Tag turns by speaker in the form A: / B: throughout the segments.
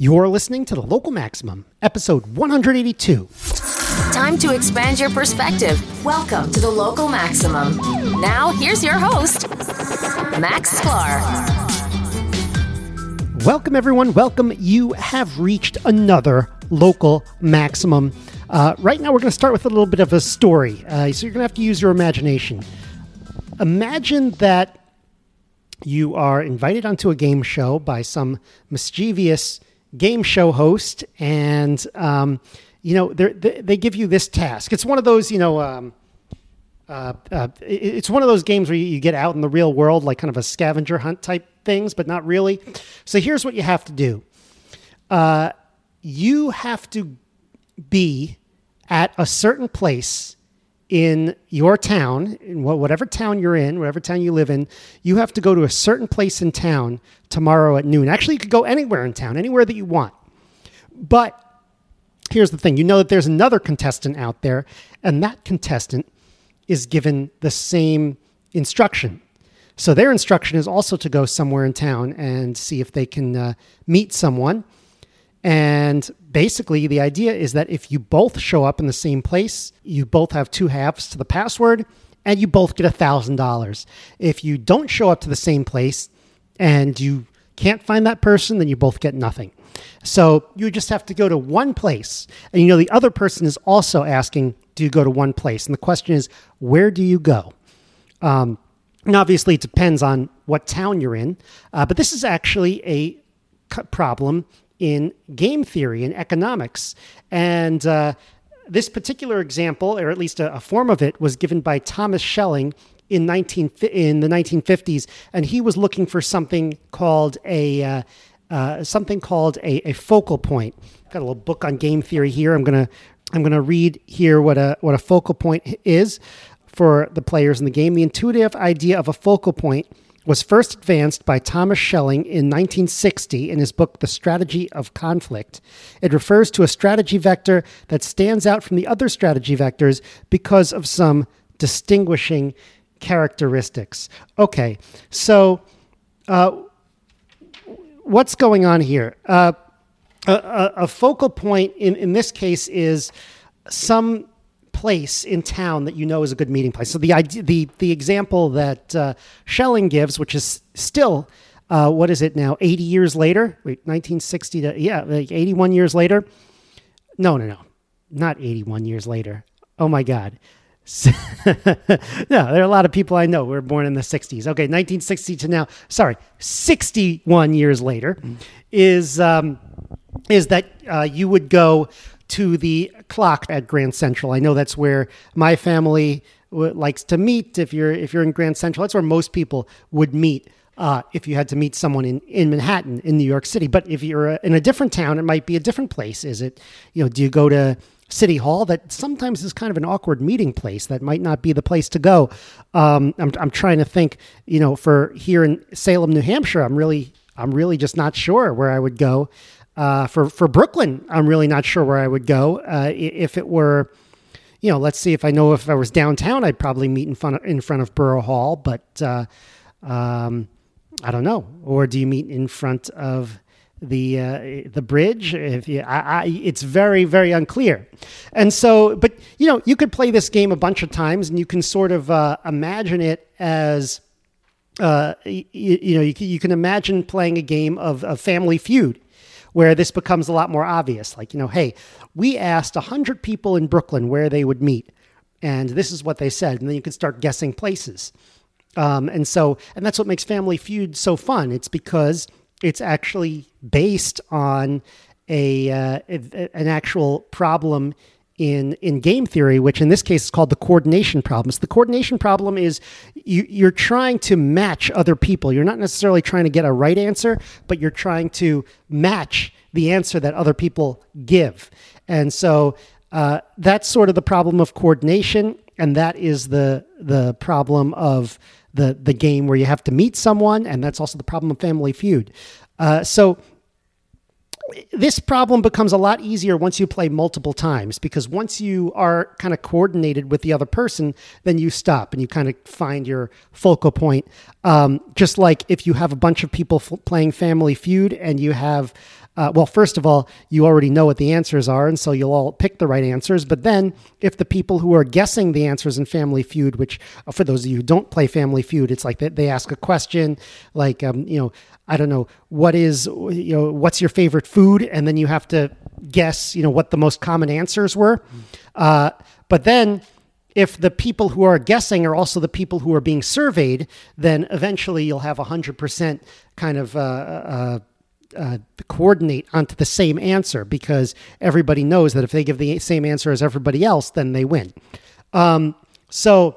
A: You're listening to the Local Maximum, episode 182.
B: Time to expand your perspective. Welcome to the Local Maximum. Now, here's your host, Max Sklar.
A: Welcome, everyone. Welcome. You have reached another Local Maximum. Uh, right now, we're going to start with a little bit of a story. Uh, so, you're going to have to use your imagination. Imagine that you are invited onto a game show by some mischievous game show host, and um, you know they they give you this task. It's one of those you know. Um, uh, uh, it's one of those games where you get out in the real world, like kind of a scavenger hunt type things, but not really. So here's what you have to do. Uh, you have to be at a certain place in your town, in whatever town you're in, whatever town you live in, you have to go to a certain place in town tomorrow at noon. Actually, you could go anywhere in town, anywhere that you want. But here's the thing you know that there's another contestant out there, and that contestant is given the same instruction. So their instruction is also to go somewhere in town and see if they can uh, meet someone. And basically, the idea is that if you both show up in the same place, you both have two halves to the password and you both get $1,000. If you don't show up to the same place and you can't find that person, then you both get nothing. So you just have to go to one place. And you know, the other person is also asking, Do you go to one place? And the question is, Where do you go? Um, and obviously, it depends on what town you're in. Uh, but this is actually a problem in game theory and economics. And uh, this particular example, or at least a, a, form of it, was given by Thomas Schelling in 19 in the 1950s, and he was looking for something called a uh, uh, something called a, a, focal point. Got a little book on game theory here. I'm gonna I'm gonna read here what a what a focal point is for the players in the game. The intuitive idea of a focal point was first advanced by Thomas Schelling in 1960 in his book The Strategy of Conflict. It refers to a strategy vector that stands out from the other strategy vectors because of some distinguishing characteristics. Okay, so uh, what's going on here? Uh, a, a, focal point in, in this case is some place in town that you know is a good meeting place. So the idea, the the example that uh, Schelling gives, which is still uh, what is it now? Eighty years later? Wait, nineteen sixty to yeah, like eighty one years later. No, no, no, not eighty one years later. Oh my God. no, there are a lot of people I know who were born in the 60s. Okay, 1960 to now, sorry, 61 years later, mm. is um, is that uh, you would go to the clock at Grand Central. I know that's where my family likes to meet. If you're if you're in Grand Central, that's where most people would meet. Uh, if you had to meet someone in, in Manhattan, in New York City, but if you're uh, in a different town, it might be a different place. Is it, you know, do you go to City Hall? That sometimes is kind of an awkward meeting place. That might not be the place to go. Um, I'm, I'm trying to think, you know, for here in Salem, New Hampshire, I'm really, I'm really just not sure where I would go. Uh, for for Brooklyn, I'm really not sure where I would go. Uh, if it were, you know, let's see if I know if I was downtown, I'd probably meet in front of, in front of Borough Hall, but uh, um, I don't know. Or do you meet in front of the uh, the bridge? If you, I, I, it's very very unclear. And so, but you know, you could play this game a bunch of times, and you can sort of uh, imagine it as. You, you, know, you, you can imagine playing a game of, of Family Feud, where this becomes a lot more obvious. Like, you know, hey, we asked 100 people in Brooklyn where they would meet, and this is what they said. And then you can start guessing places. Um, and so, and that's what makes Family Feud so fun. It's because it's actually based on a, uh, an actual problem in in game theory, which in this case is called the coordination problem. So the coordination problem is you, you're trying to match other people. You're not necessarily trying to get a right answer, but you're trying to match the answer that other people give. And so uh, that's sort of the problem of coordination, and that is the the problem of the the game where you have to meet someone, and that's also the problem of Family Feud. Uh, so this problem becomes a lot easier once you play multiple times because once you are kind of coordinated with the other person, then you stop and you kind of find your focal point. Um, just like if you have a bunch of people f- playing Family Feud and you have uh, well, first of all, you already know what the answers are, and so you'll all pick the right answers. But then, if the people who are guessing the answers in Family Feud, which uh, for those of you who don't play Family Feud, it's like they, they ask a question like, um, you know, I don't know, what is, you know, what's your favorite food? And then you have to guess, you know, what the most common answers were. Uh, but then, if the people who are guessing are also the people who are being surveyed, then eventually you'll have 100% kind of uh, uh, uh, coordinate onto the same answer because everybody knows that if they give the same answer as everybody else, then they win. Um, so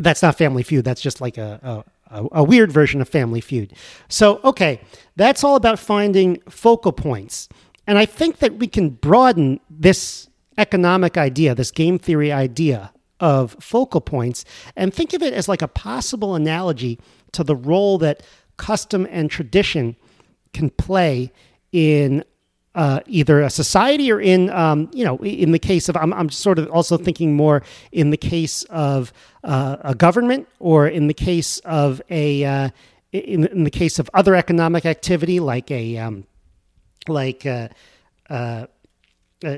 A: that's not Family Feud. That's just like a, a, a weird version of Family Feud. So, okay, that's all about finding focal points. And I think that we can broaden this economic idea, this game theory idea of focal points, and think of it as like a possible analogy to the role that custom and tradition can play in uh, either a society or in, um, you know, in the case of, I'm, I'm sort of also thinking more in the case of uh, a government or in the case of a, uh, in, in the case of other economic activity like a, um, like a, uh, uh,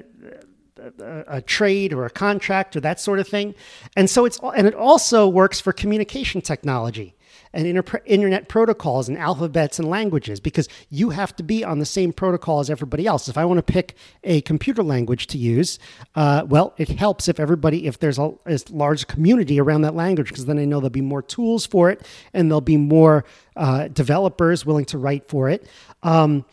A: a, a, trade or a contract or that sort of thing. And so it's, and it also works for communication technology and inter- internet protocols and alphabets and languages because you have to be on the same protocol as everybody else. If I want to pick a computer language to use, uh, well, it helps if everybody, if there's a, a large community around that language, because then I know there'll be more tools for it and there'll be more uh, developers willing to write for it. Um,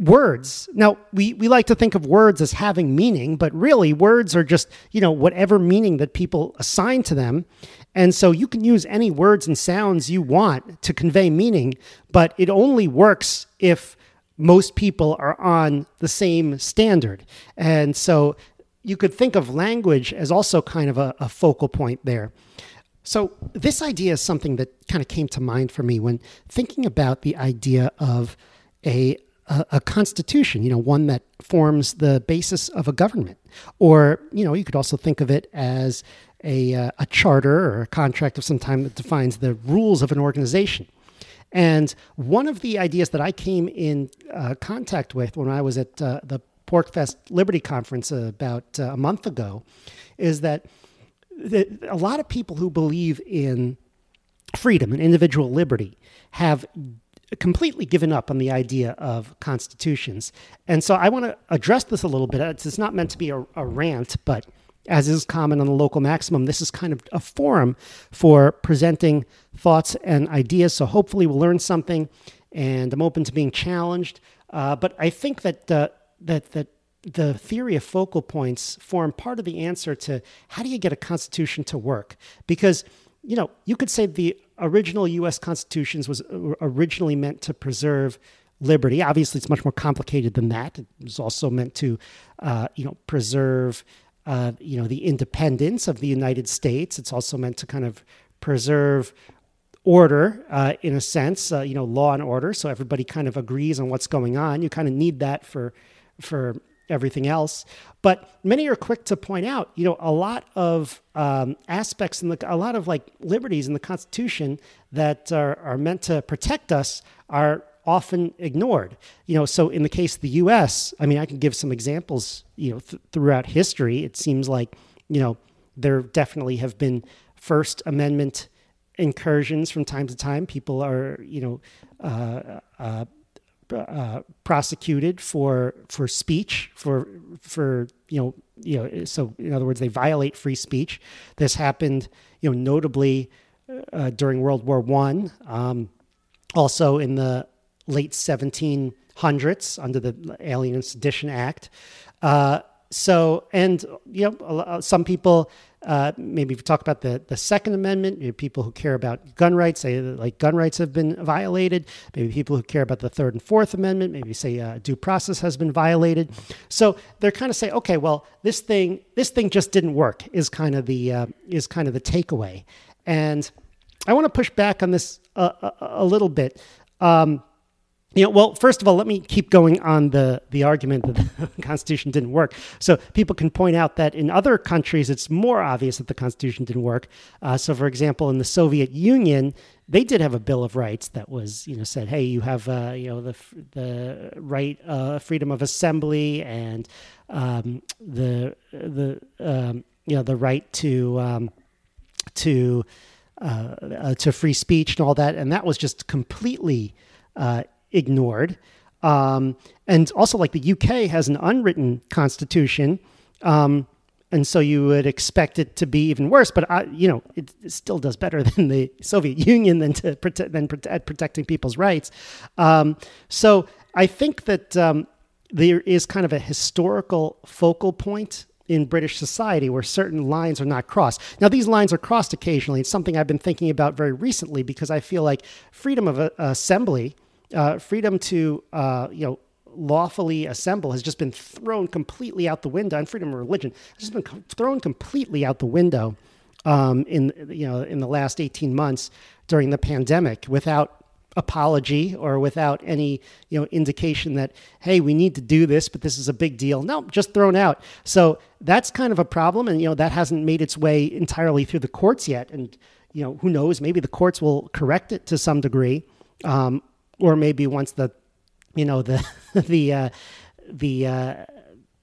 A: words now we, we like to think of words as having meaning but really words are just you know whatever meaning that people assign to them and so you can use any words and sounds you want to convey meaning, but it only works if most people are on the same standard. And so you could think of language as also kind of a, a focal point there. So, this idea is something that kind of came to mind for me when thinking about the idea of a, a, a, constitution, you know, one that forms the basis of a government. Or, you know, you could also think of it as a, uh, a charter or a contract of some time that defines the rules of an organization. And one of the ideas that I came in uh, contact with when I was at uh, the PorcFest Liberty Conference about uh, a month ago is that a lot of people who believe in freedom and individual liberty have completely given up on the idea of constitutions. And so I want to address this a little bit. It's not meant to be a, a rant, but as is common on the local maximum, this is kind of a forum for presenting thoughts and ideas. So hopefully we'll learn something, and I'm open to being challenged. Uh, but I think that uh, that that the theory of focal points form part of the answer to how do you get a constitution to work? Because you know you could say the original U.S. constitutions was originally meant to preserve liberty. Obviously, it's much more complicated than that. It was also meant to, uh, you know, preserve uh, you know, the independence of the United States. It's also meant to kind of preserve order uh, in a sense, uh, you know, law and order. So everybody kind of agrees on what's going on. You kind of need that for for everything else. But many are quick to point out, you know, a lot of um, aspects in the, a lot of like liberties in the Constitution that are, are meant to protect us are often ignored. You know, so in the case of the U.S., I mean, I can give some examples. You know, th- throughout history, it seems like you know there definitely have been First Amendment incursions from time to time. People are you know. Uh, uh, uh, prosecuted for for speech for for you know you know so in other words they violate free speech. This happened you know notably uh, during World War One. Um, also in the late 1700s under the Alien and Sedition Act. Uh, so, and you know, some people uh, maybe if we talk about the, the Second Amendment. Maybe people who care about gun rights say like gun rights have been violated. Maybe people who care about the Third and Fourth Amendment maybe say uh, due process has been violated. So they're kind of say, okay, well, this thing this thing just didn't work. Is kind of the uh, is kind of the takeaway. And I want to push back on this a, a, a little bit. Um, you know, well, first of all, let me keep going on the, the argument that the Constitution didn't work. So people can point out that in other countries, it's more obvious that the Constitution didn't work. Uh, so, for example, in the Soviet Union, they did have a Bill of Rights that was, you know, said, hey, you have, uh, you know, the the right, uh, freedom of assembly, and um, the the um, you know the right to um, to uh, uh, to free speech and all that, and that was just completely uh, ignored. Um, and also, like the UK has an unwritten constitution, um, and so you would expect it to be even worse. But I, you know, it, it still does better than the Soviet Union than to protect than protecting people's rights. Um, so I think that um, there is kind of a historical focal point in British society where certain lines are not crossed. Now, these lines are crossed occasionally. It's something I've been thinking about very recently because I feel like freedom of uh, assembly uh, freedom to uh, you know lawfully assemble has just been thrown completely out the window, and freedom of religion has just been co- thrown completely out the window um, in you know in the last eighteen months during the pandemic without apology or without any you know indication that hey we need to do this but this is a big deal. No just thrown out. So that's kind of a problem and you know that hasn't made its way entirely through the courts yet. And you know who knows? Maybe the courts will correct it to some degree. Um, or maybe once the you know the the uh, the uh,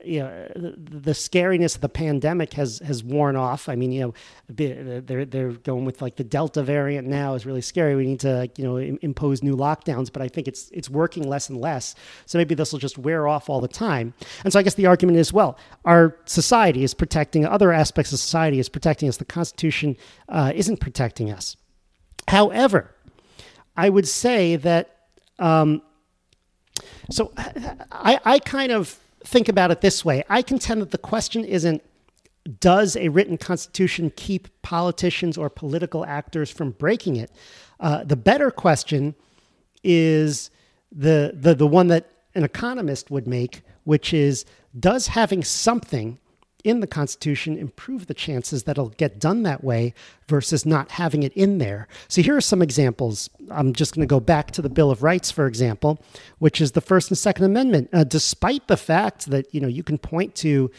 A: you know the, scariness of the pandemic has has worn off. I mean, you know, they're they're going with like the Delta variant now is really scary. We need to you know impose new lockdowns, but I think it's it's working less and less. So maybe this will just wear off all the time. And so I guess the argument is, well, our society is protecting other aspects of society is protecting us. The Constitution uh, isn't protecting us. However, I would say that um, so I, I kind of think about it this way. I contend that the question isn't does a written constitution keep politicians or political actors from breaking it? Uh, the better question is the, the, the one that an economist would make, which is does having something in the Constitution improve the chances that it'll get done that way versus not having it in there. So here are some examples. I'm just going to go back to the Bill of Rights, for example, which is the First and Second Amendment. Uh, despite the fact that you know you can point to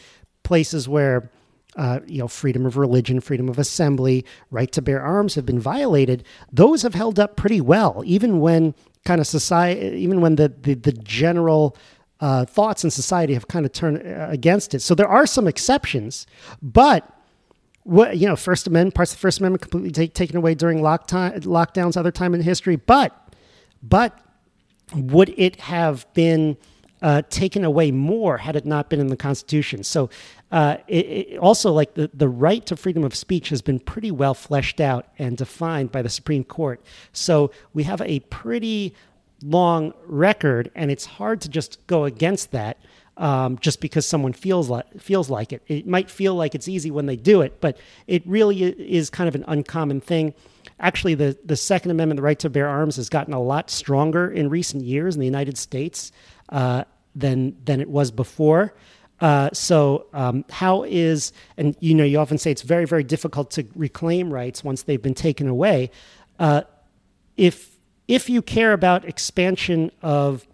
A: places where uh, you know, freedom of religion, freedom of assembly, right to bear arms have been violated. Those have held up pretty well, even when kind of society, even when the the, the general uh, thoughts in society have kind of turned uh, against it. So there are some exceptions, but what you know, First Amendment parts of the First Amendment completely take, taken away during lockdowns, other time in history. But but would it have been uh, taken away more had it not been in the Constitution? So uh, it, it also like the, the right to freedom of speech has been pretty well fleshed out and defined by the Supreme Court. So we have a pretty long record, and it's hard to just go against that um, just because someone feels like feels like it. It might feel like it's easy when they do it, but it really is kind of an uncommon thing. Actually, the the Second Amendment, the right to bear arms, has gotten a lot stronger in recent years in the United States uh, than than it was before. Uh, so um, how is and you know you often say it's very very difficult to reclaim rights once they've been taken away. Uh, if if you care about expansion of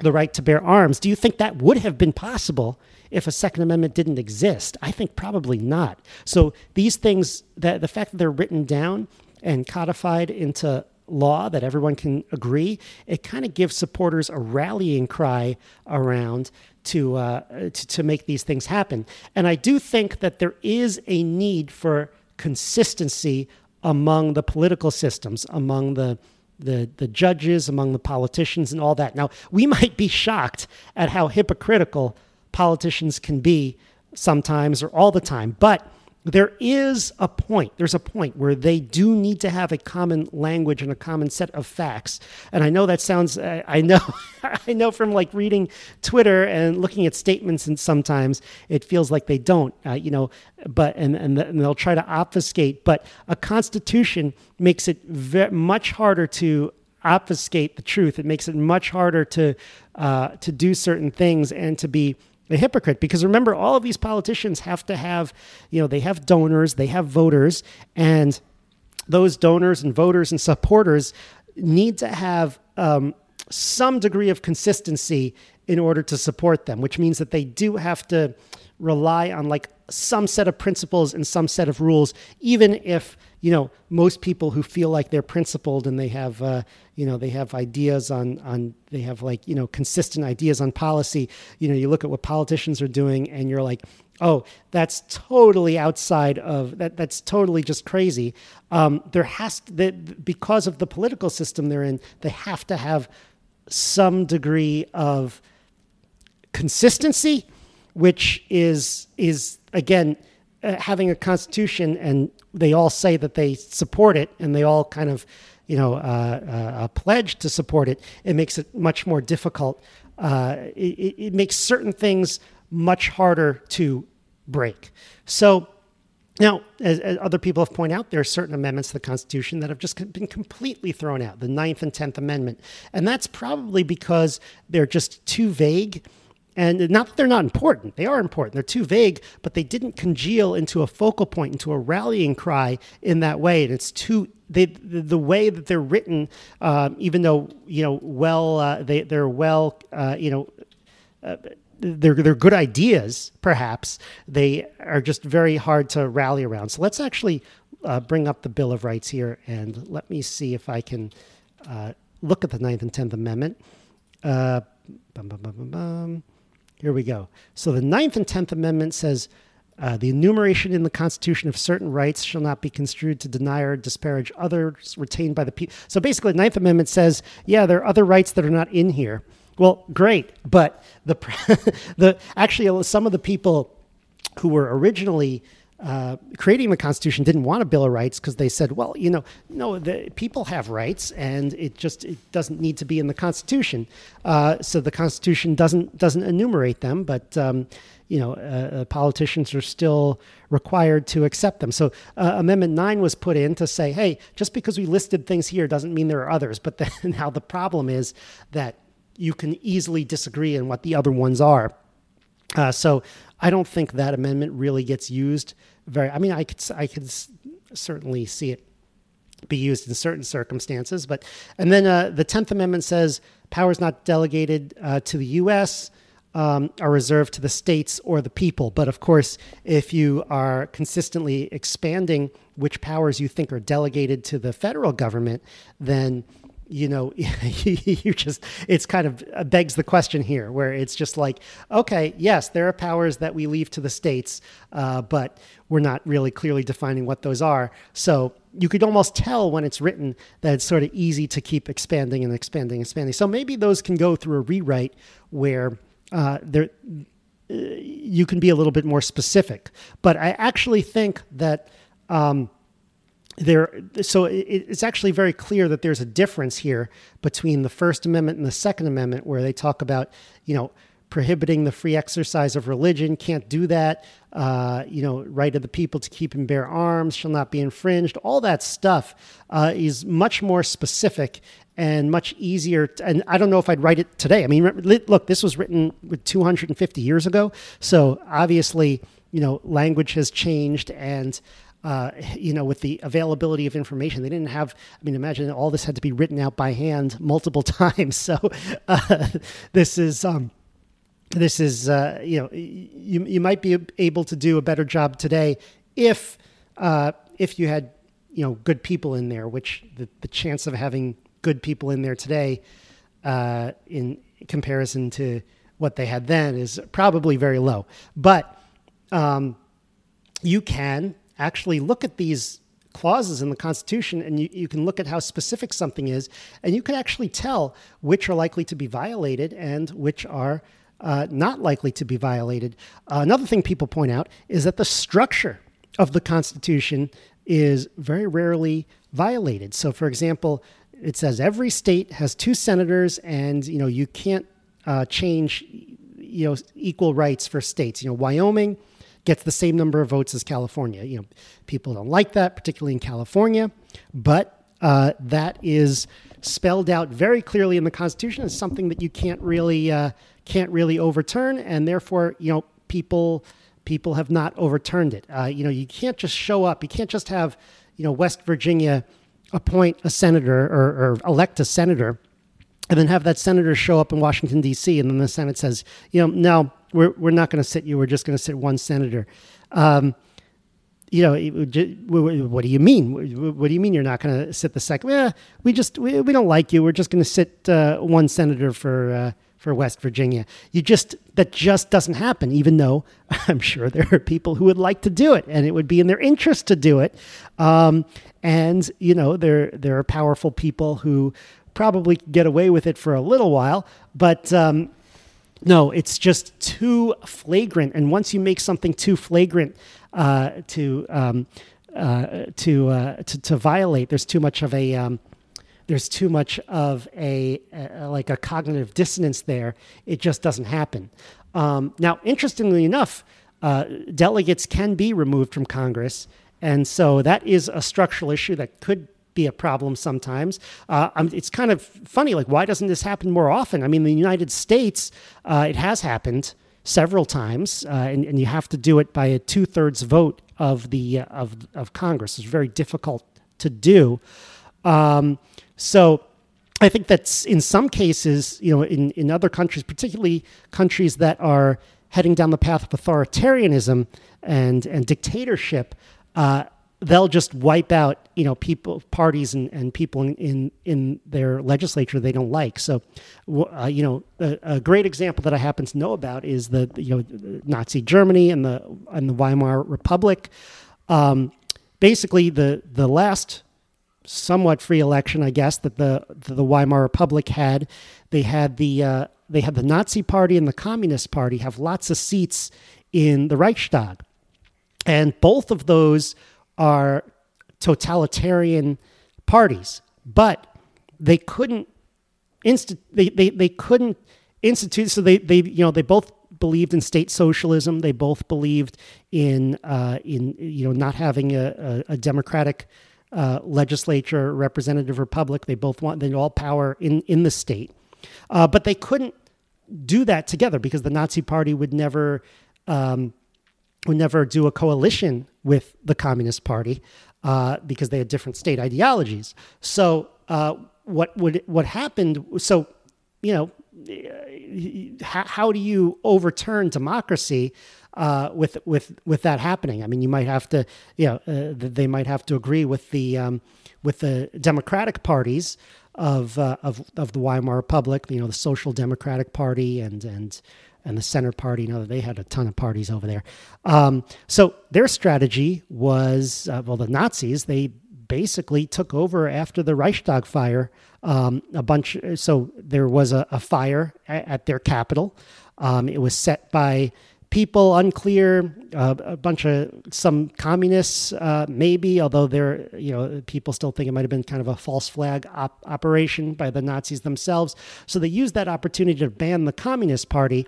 A: the right to bear arms, do you think that would have been possible if a Second Amendment didn't exist? I think probably not. So these things, that the fact that they're written down and codified into law that everyone can agree, it kind of gives supporters a rallying cry around to, uh, to to make these things happen. And I do think that there is a need for consistency among the political systems, among the the the judges, among the politicians, and all that. Now, we might be shocked at how hypocritical politicians can be sometimes or all the time, but there is a point. There's a point where they do need to have a common language and a common set of facts. And I know that sounds. I know. I know from like reading Twitter and looking at statements, and sometimes it feels like they don't. Uh, you know, but and, and and they'll try to obfuscate. But a constitution makes it very, much harder to obfuscate the truth. It makes it much harder to uh, to do certain things and to be a hypocrite because remember all of these politicians have to have you know they have donors they have voters and those donors and voters and supporters need to have um, some degree of consistency in order to support them, which means that they do have to rely on like some set of principles and some set of rules, even if you know most people who feel like they're principled and they have uh, you know they have ideas on on they have like you know consistent ideas on policy. You know, you look at what politicians are doing, and you're like, oh, that's totally outside of that. That's totally just crazy. Um, there has to, that because of the political system they're in, they have to have some degree of consistency, which is is again uh, having a constitution, and they all say that they support it, and they all kind of you know uh, uh, pledge to support it. It makes it much more difficult. Uh, it, it makes certain things much harder to break. So now, as, as, other people have pointed out, there are certain amendments to the Constitution that have just been completely thrown out, the Ninth and Tenth Amendment. And that's probably because they're just too vague. And not that they're not important, they are important. They're too vague, but they didn't congeal into a focal point, into a rallying cry in that way. And it's too, they, the, way that they're written, um, even though, you know, well, uh, they, they're well, uh, you know, uh, they're they're good ideas, perhaps. They are just very hard to rally around. So let's actually uh, bring up the Bill of Rights here, and let me see if I can uh, look at the Ninth and Tenth Amendment. Uh, bum, bum, bum, here we go. So the Ninth and Tenth Amendment says. Uh, the enumeration in the Constitution of certain rights shall not be construed to deny or disparage others retained by the people. So basically, the Ninth Amendment says, yeah, there are other rights that are not in here. Well, great, but the the actually some of the people who were originally uh, creating the Constitution didn't want a Bill of Rights because they said, well, you know, no, the people have rights, and it just it doesn't need to be in the Constitution. Uh, so the Constitution doesn't doesn't enumerate them, but um, you know, uh, uh politicians are still required to accept them. So uh, Amendment Nine was put in to say, hey, just because we listed things here doesn't mean there are others. But then now the problem is that you can easily disagree on what the other ones are. Uh, so I don't think that amendment really gets used very. I mean, I could I could certainly see it be used in certain circumstances, but and then uh, the Tenth Amendment says powers not delegated uh, to the U.S. Um, are reserved to the states or the people. But of course, if you are consistently expanding which powers you think are delegated to the federal government, then you know you just it's kind of uh, begs the question here where it's just like okay yes there are powers that we leave to the states uh, but we're not really clearly defining what those are. So you could almost tell when it's written that it's sort of easy to keep expanding and expanding and expanding. So maybe those can go through a rewrite where uh, there uh, you can be a little bit more specific. But i actually think that um, there so it's actually very clear that there's a difference here between the first amendment and the second amendment where they talk about you know prohibiting the free exercise of religion can't do that uh, you know right of the people to keep and bear arms shall not be infringed. All that stuff uh, is much more specific and much easier to, and i don't know if i'd write it today. I mean look this was written 250 years ago so obviously you know language has changed and uh, you know, with the availability of information, they didn't have. I mean, imagine all this had to be written out by hand multiple times. So uh, this is. Um, this is, uh, you know, you, you might be able to do a better job today if uh, if you had, you know, good people in there. Which the, the chance of having good people in there today, uh, in comparison to what they had then, is probably very low. But um, you can actually look at these clauses in the Constitution and you, you can look at how specific something is, and you can actually tell which are likely to be violated and which are uh, not likely to be violated. Uh, another thing people point out is that the structure of the Constitution is very rarely violated. So, for example, it says every state has two senators, and you know you can't uh, change you know equal rights for states. You know, Wyoming gets the same number of votes as California. You know, people don't like that, particularly in California, but uh, that is spelled out very clearly in the Constitution as something that you can't really uh, can't really overturn, and therefore, you know, people people have not overturned it. Uh, you know, you can't just show up. You can't just have you know West Virginia appoint a senator or, or elect a senator and then have that senator show up in Washington D.C. and then the Senate says, you know, no, we're we're not going to sit you. We're just going to sit one senator. Um, you know, what do you mean? What do you mean you're not going to sit the second? Yeah, we just we, we don't like you. We're just going to sit uh, one senator for uh, for West Virginia. You just that just doesn't happen. Even though I'm sure there are people who would like to do it, and it would be in their interest to do it. Um, and you know, there there are powerful people who probably get away with it for a little while, but. Um, no, it's just too flagrant. And once you make something too flagrant uh, to, um, uh, to, uh, to, to violate, there's too much of a um, there's too much of a, a, like a cognitive dissonance there. It just doesn't happen. Um, now, interestingly enough, uh, delegates can be removed from Congress, and so that is a structural issue that could be a problem sometimes. Uh, it's kind of funny, like, why doesn't this happen more often? I mean, in the United States, uh, it has happened several times, uh, and, and, you have to do it by a two thirds vote of the uh, of of Congress. It's very difficult to do. Um, so. I think that's in some cases, you know, in, in other countries, particularly countries that are heading down the path of authoritarianism and, and dictatorship, uh, they'll just wipe out you know people parties and, and people in, in, in their legislature they don't like. So uh, you know a, a, great example that i happen to know about is the you know nazi germany and the and the weimar republic. Um, basically the the last somewhat free election i guess that the the weimar republic had they had the uh, they had the nazi party and the communist party have lots of seats in the reichstag. And both of those are totalitarian parties, but they couldn't insti- they, they, they couldn't institute so they, they you know they both believed in state socialism. They both believed in uh, in you know not having a, a, a democratic uh, legislature representative republic. They both want they all power in in the state. Uh, but they couldn't do that together because the nazi party would never um, would never do a coalition with the Communist Party uh, because they had different state ideologies. So uh, what would what happened? So you know, how, how do you overturn democracy? Uh, with with with that happening, I mean, you might have to, you know, uh, they might have to agree with the um, with the democratic parties of uh, of of the Weimar Republic, you know, the Social Democratic Party and and and the Center Party. You know, they had a ton of parties over there. Um, so their strategy was, uh, well, the Nazis, they basically took over after the Reichstag fire. Um, a bunch, so there was a, a fire at, at, their capital. Um, it was set by people unclear, uh, a bunch of some communists, uh, maybe, although there, you know, people still think it might have been kind of a false flag op- operation by the Nazis themselves. So they used that opportunity to ban the Communist Party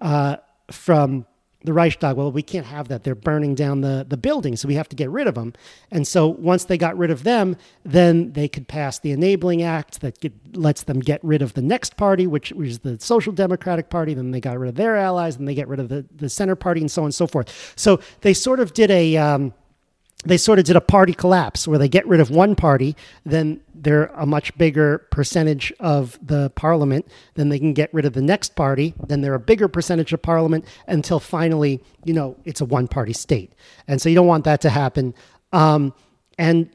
A: uh, from the Reichstag, well, we can't have that. They're burning down the, the building, so we have to get rid of them. And so once they got rid of them, then they could pass the Enabling Act that get, lets them get rid of the next party, which was the Social Democratic Party. Then they got rid of their allies, and they get rid of the, the Center Party, and so on and so forth. So they sort of did a. Um, they sort of did a party collapse where they get rid of one party, then they're a much bigger percentage of the parliament. Then they can get rid of the next party, then they're a bigger percentage of parliament until finally, you know, it's a one party state. And so you don't want that to happen. Um, and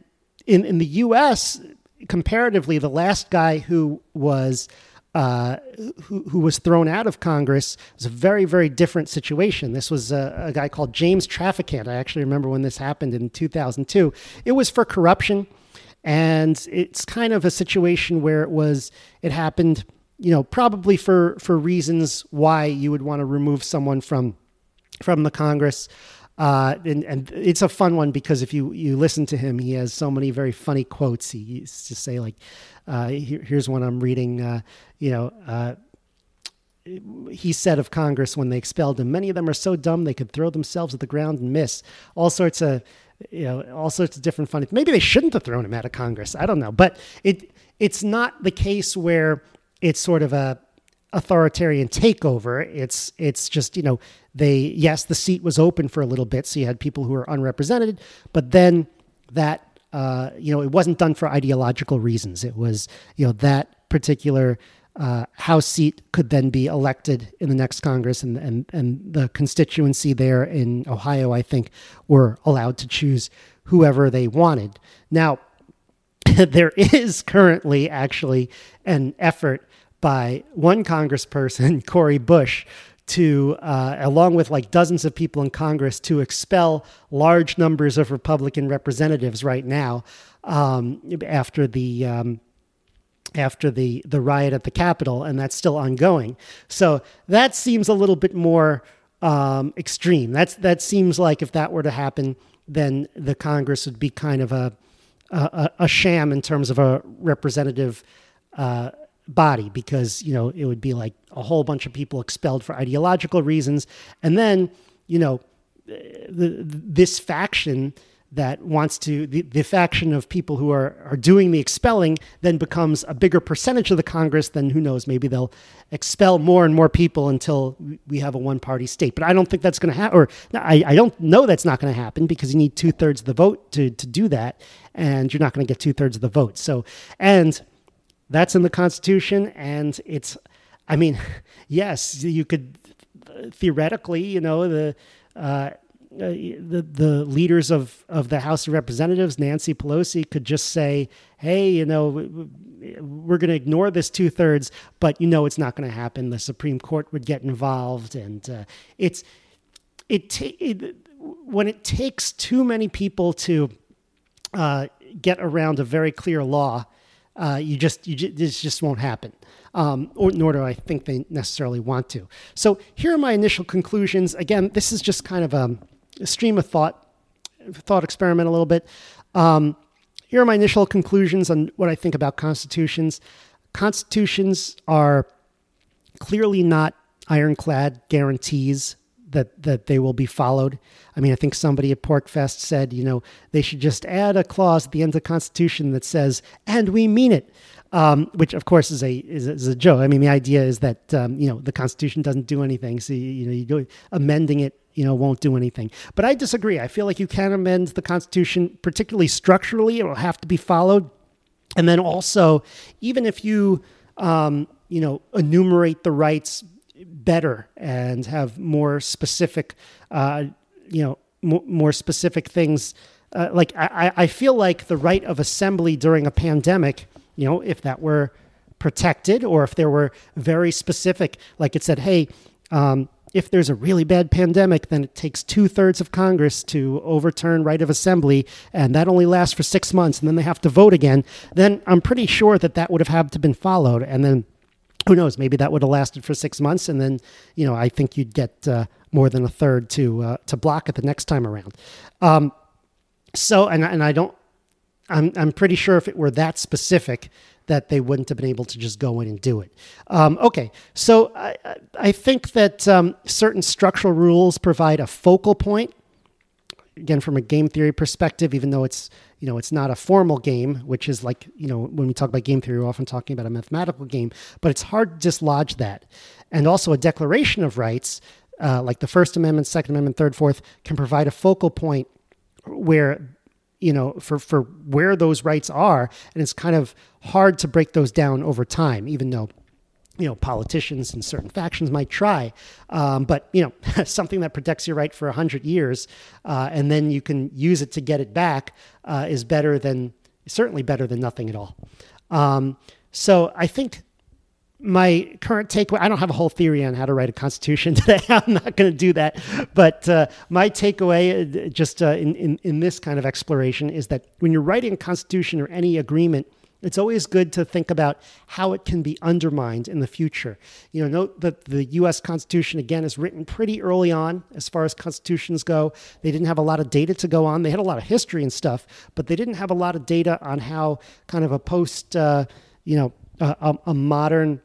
A: in, in the US, comparatively, the last guy who was uh, who, who, was thrown out of Congress. It was a very, very different situation. This was a, a, guy called James Traficant. I actually remember when this happened in 2002. It was for corruption. And it's kind of a situation where it was, it happened, you know, probably for, for reasons why you would want to remove someone from, from the Congress. Uh, and, and it's a fun one because if you, you listen to him, he has so many very funny quotes. He used to say like, uh, here, here's one I'm reading. Uh, you know, uh, he said of Congress when they expelled him, many of them are so dumb they could throw themselves at the ground and miss. All sorts of, you know, all sorts of different funny. Maybe they shouldn't have thrown him out of Congress. I don't know, but it it's not the case where it's sort of a authoritarian takeover. It's it's just you know they yes the seat was open for a little bit, so you had people who were unrepresented, but then that uh, you know, it wasn't done for ideological reasons. It was, you know, that particular uh, House seat could then be elected in the next Congress, and, and, and the constituency there in Ohio, I think, were allowed to choose whoever they wanted. Now, there is currently actually an effort by one congressperson, Cori Bush, to, uh, along with like dozens of people in Congress, to expel large numbers of Republican representatives right now um, after the um, after the the riot at the Capitol, and that's still ongoing. So that seems a little bit more um, extreme. That's that seems like if that were to happen, then the Congress would be kind of a a, a sham in terms of a representative uh, body because you know it would be like a whole bunch of people expelled for ideological reasons, and then you know the, this faction that wants to the, the faction of people who are are doing the expelling then becomes a bigger percentage of the Congress. Then who knows? Maybe they'll expel more and more people until we have a one party state. But I don't think that's going to happen. Or I, I don't know that's not going to happen because you need two thirds of the vote to to do that, and you're not going to get two thirds of the vote. So and that's in the Constitution, and it's. I mean, yes, you could theoretically, you know, the. Uh, uh, the the leaders of of the House of Representatives, Nancy Pelosi, could just say, "Hey, you know, we're going to ignore this two thirds," but you know it's not going to happen. The Supreme Court would get involved, and uh, it's it, ta- it, when it takes too many people to uh, get around a very clear law. Uh, you just you this just won't happen. Um, or nor do I think they necessarily want to. So here are my initial conclusions. Again, this is just kind of a stream of thought, thought experiment a little bit. Um, here are my initial conclusions on what I think about constitutions. Constitutions are clearly not ironclad guarantees that that they will be followed. I mean, I think somebody at PorcFest said, you know, they should just add a clause at the end of the Constitution that says, "and we mean it," um, which of course is a is, is, a joke. I mean, the idea is that um, you know the Constitution doesn't do anything, so you, you know you go amending it you know, won't do anything. But I disagree. I feel like you can amend the Constitution, particularly structurally. It will have to be followed. And then also, even if you, um, you know, enumerate the rights better and have more specific, uh, you know, m- more specific things. Uh, like I, I feel like the right of assembly during a pandemic, you know, if that were protected or if there were very specific, like it said, hey, um, if there's a really bad pandemic, then it takes two thirds of Congress to overturn right of assembly, and that only lasts for six months, and then they have to vote again. Then I'm pretty sure that that would have had to been followed, and then who knows? Maybe that would have lasted for six months, and then you know I think you'd get uh, more than a third to uh, to block it the next time around. Um, so, and and I don't. I'm I'm pretty sure if it were that specific, that they wouldn't have been able to just go in and do it. Um, okay, so I, I think that um, certain structural rules provide a focal point. Again, from a game theory perspective, even though it's you know it's not a formal game, which is like you know when we talk about game theory, we're often talking about a mathematical game, but it's hard to dislodge that. And also, a declaration of rights, uh, like the First Amendment, Second Amendment, Third, Fourth, can provide a focal point where you know for for where those rights are and it's kind of hard to break those down over time even though you know politicians and certain factions might try um, but you know something that protects your right for 100 years uh, and then you can use it to get it back uh, is better than certainly better than nothing at all. Um, so i think my current takeaway i don't have a whole theory on how to write a constitution today. I'm not going to do that. But uh, my takeaway uh, just uh, in, in, in this kind of exploration is that when you're writing a constitution or any agreement it's always good to think about how it can be undermined in the future. You know, note that the US Constitution, again, is written pretty early on as far as constitutions go. They didn't have a lot of data to go on. They had a lot of history and stuff, but they didn't have a lot of data on how kind of a post, uh, you know, a, a modern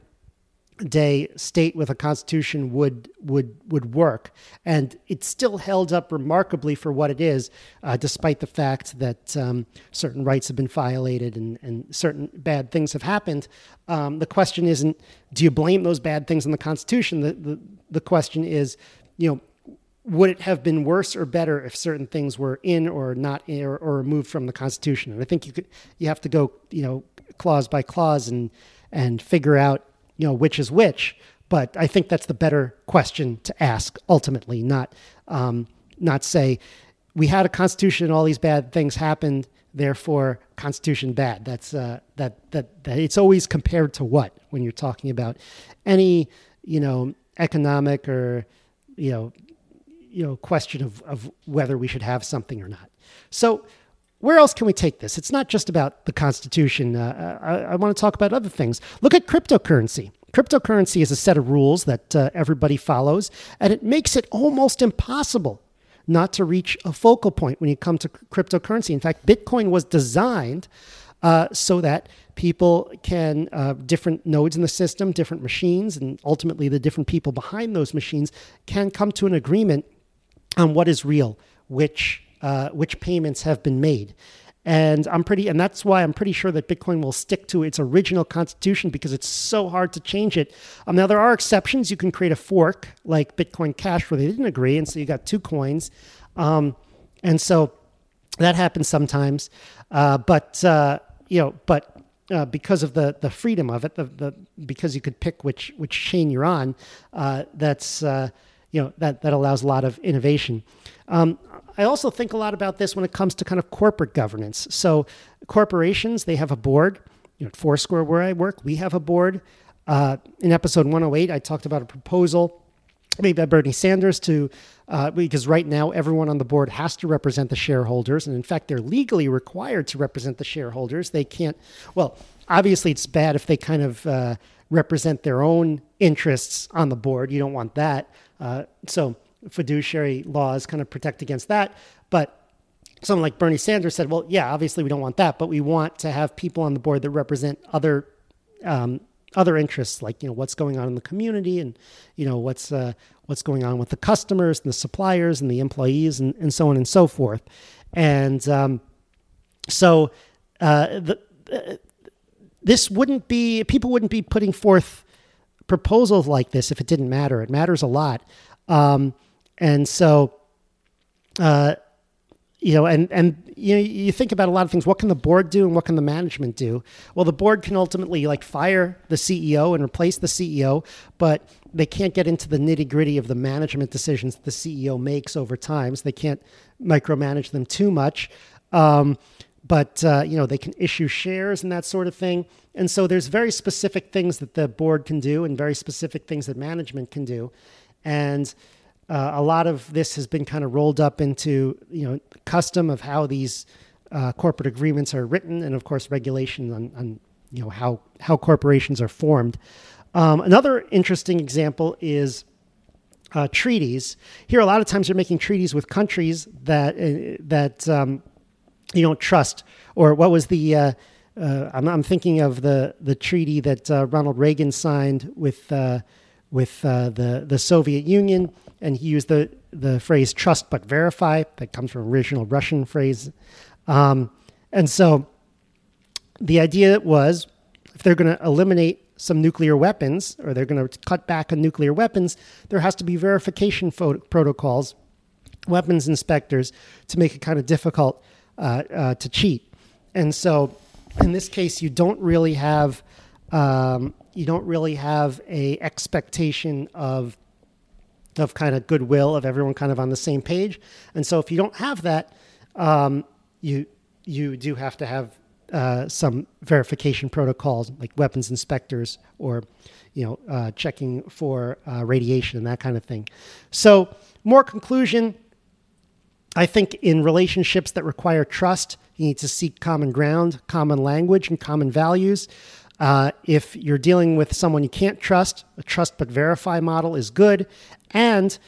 A: day state with a constitution would would would work, and it still held up remarkably for what it is, uh, despite the fact that um, certain rights have been violated and, and certain bad things have happened. Um, the question isn't do you blame those bad things on the Constitution? The, the the question is, you know. Would it have been worse or better if certain things were in or not in or, or removed from the Constitution? And I think you could you have to go you know clause by clause and and figure out you know which is which. But I think that's the better question to ask ultimately, not um, not say we had a constitution and all these bad things happened, therefore constitution bad. That's uh, that, that that it's always compared to what when you're talking about any you know economic or you know you know question of, of whether we should have something or not. So where else can we take this? It's not just about the Constitution. Uh, I, I want to talk about other things. Look at cryptocurrency. Cryptocurrency is a set of rules that uh, everybody follows, and it makes it almost impossible not to reach a focal point when you come to cryptocurrency. In fact, Bitcoin was designed uh, so that people can, uh, different nodes in the system, different machines, and ultimately the different people behind those machines can come to an agreement on what is real, which uh, which payments have been made. And I'm pretty, and that's why I'm pretty sure that Bitcoin will stick to its original constitution because it's so hard to change it. Um, now there are exceptions. You can create a fork like Bitcoin Cash where they didn't agree, and so you got two coins, um, and so that happens sometimes. Uh, but uh, you know, but uh, because of the the freedom of it, the, the because you could pick which which chain you're on, uh, that's uh, you know that that allows a lot of innovation. Um, I also think a lot about this when it comes to kind of corporate governance. So corporations they have a board. You know, at Foursquare where I work, we have a board. Uh, in episode 108, I talked about a proposal made by Bernie Sanders to uh, because right now everyone on the board has to represent the shareholders, and in fact they're legally required to represent the shareholders. They can't. Well, obviously it's bad if they kind of uh, represent their own interests on the board. You don't want that. Uh, so fiduciary laws kind of protect against that. But someone like Bernie Sanders said, well, yeah, obviously we don't want that, but we want to have people on the board that represent other um, other interests, like you know what's going on in the community, and you know what's uh, what's going on with the customers and the suppliers and the employees, and, and so on and so forth. And um, so uh, the, uh, this wouldn't be people wouldn't be putting forth proposals like this if it didn't matter. It matters a lot. Um, and so, uh, you know, and and you know, you think about a lot of things. What can the board do, and what can the management do? Well, the board can ultimately like fire the CEO and replace the CEO, but they can't get into the nitty gritty of the management decisions the CEO makes over time. So they can't micromanage them too much. Um, but uh, you know, they can issue shares and that sort of thing. And so there's very specific things that the board can do, and very specific things that management can do, and uh, a lot of this has been kind of rolled up into you know custom of how these uh, corporate agreements are written, and of course regulation on, on you know how how corporations are formed. Um, another interesting example is uh, treaties. Here, a lot of times you're making treaties with countries that uh, that um, you don't trust. Or what was the uh, uh, I'm, I'm, thinking of the the treaty that Ronald Reagan signed with with the the Soviet Union and he used the the phrase "trust but verify." That comes from original Russian phrase, um, and so the idea was if they're going to eliminate some nuclear weapons or they're going to cut back on nuclear weapons, there has to be verification protocols, weapons inspectors to make it kind of difficult uh, uh, to cheat. And so, in this case, you don't really have um, you don't really have a expectation of of kind of goodwill of everyone kind of on the same page. And so if you don't have that, um, you you do have to have uh, some verification protocols like weapons inspectors or you know uh, checking for uh, radiation and that kind of thing. So more conclusion. I think in relationships that require trust, you need to seek common ground, common language, and common values. Uh, if you're dealing with someone you can't trust, a trust but verify model is good. And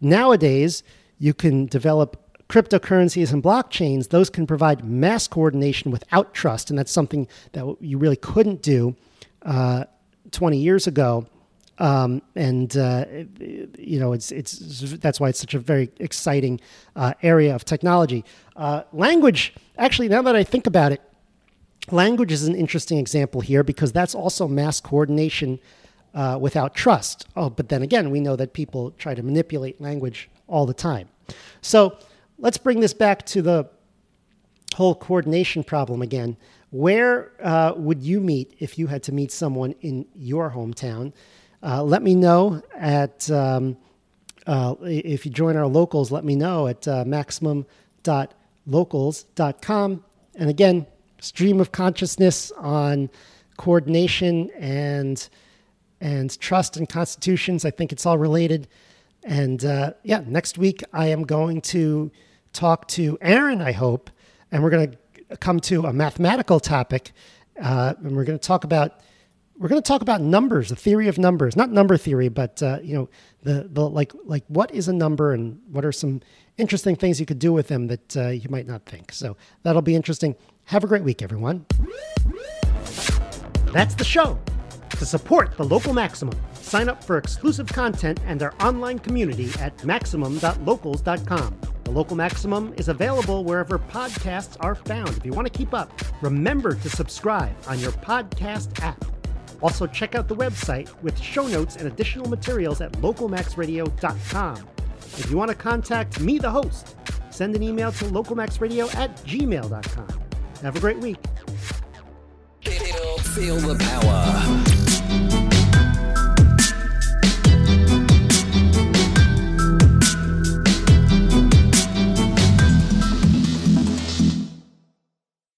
A: nowadays, you can develop cryptocurrencies and blockchains. Those can provide mass coordination without trust. And that's something that you really couldn't do uh, 20 years ago. Um, and uh, you know it's it's that's why it's such a very exciting uh, area of technology. Uh, language, actually, now that I think about it, Language is an interesting example here because that's also mass coordination uh, without trust. Oh, but then again, we know that people try to manipulate language all the time. So let's bring this back to the whole coordination problem again. Where uh, would you meet if you had to meet someone in your hometown? Uh, let me know at, um, uh, if you join our locals, let me know at uh, maximum.locals.com. And again, stream of consciousness on coordination and and trust and constitutions. I think it's all related. And uh, yeah, next week I am going to talk to Aaron, I hope, and we're going to come to a mathematical topic. Uh, and we're going to talk about we're going to talk about numbers, the theory of numbers, not number theory, but uh, you know the the like like what is a number and what are some interesting things you could do with them that uh, you might not think. So that'll be interesting. Have a great week, everyone. That's the show. To support the local Maximum, sign up for exclusive content and our online community at maximum.locals.com. The local Maximum is available wherever podcasts are found. If you want to keep up, remember to subscribe on your podcast app. Also, check out the website with show notes and additional materials at localmaxradio.com. If you want to contact me, the host, send an email to localmaxradio at gmail.com. Have a great week.
C: Feel the power.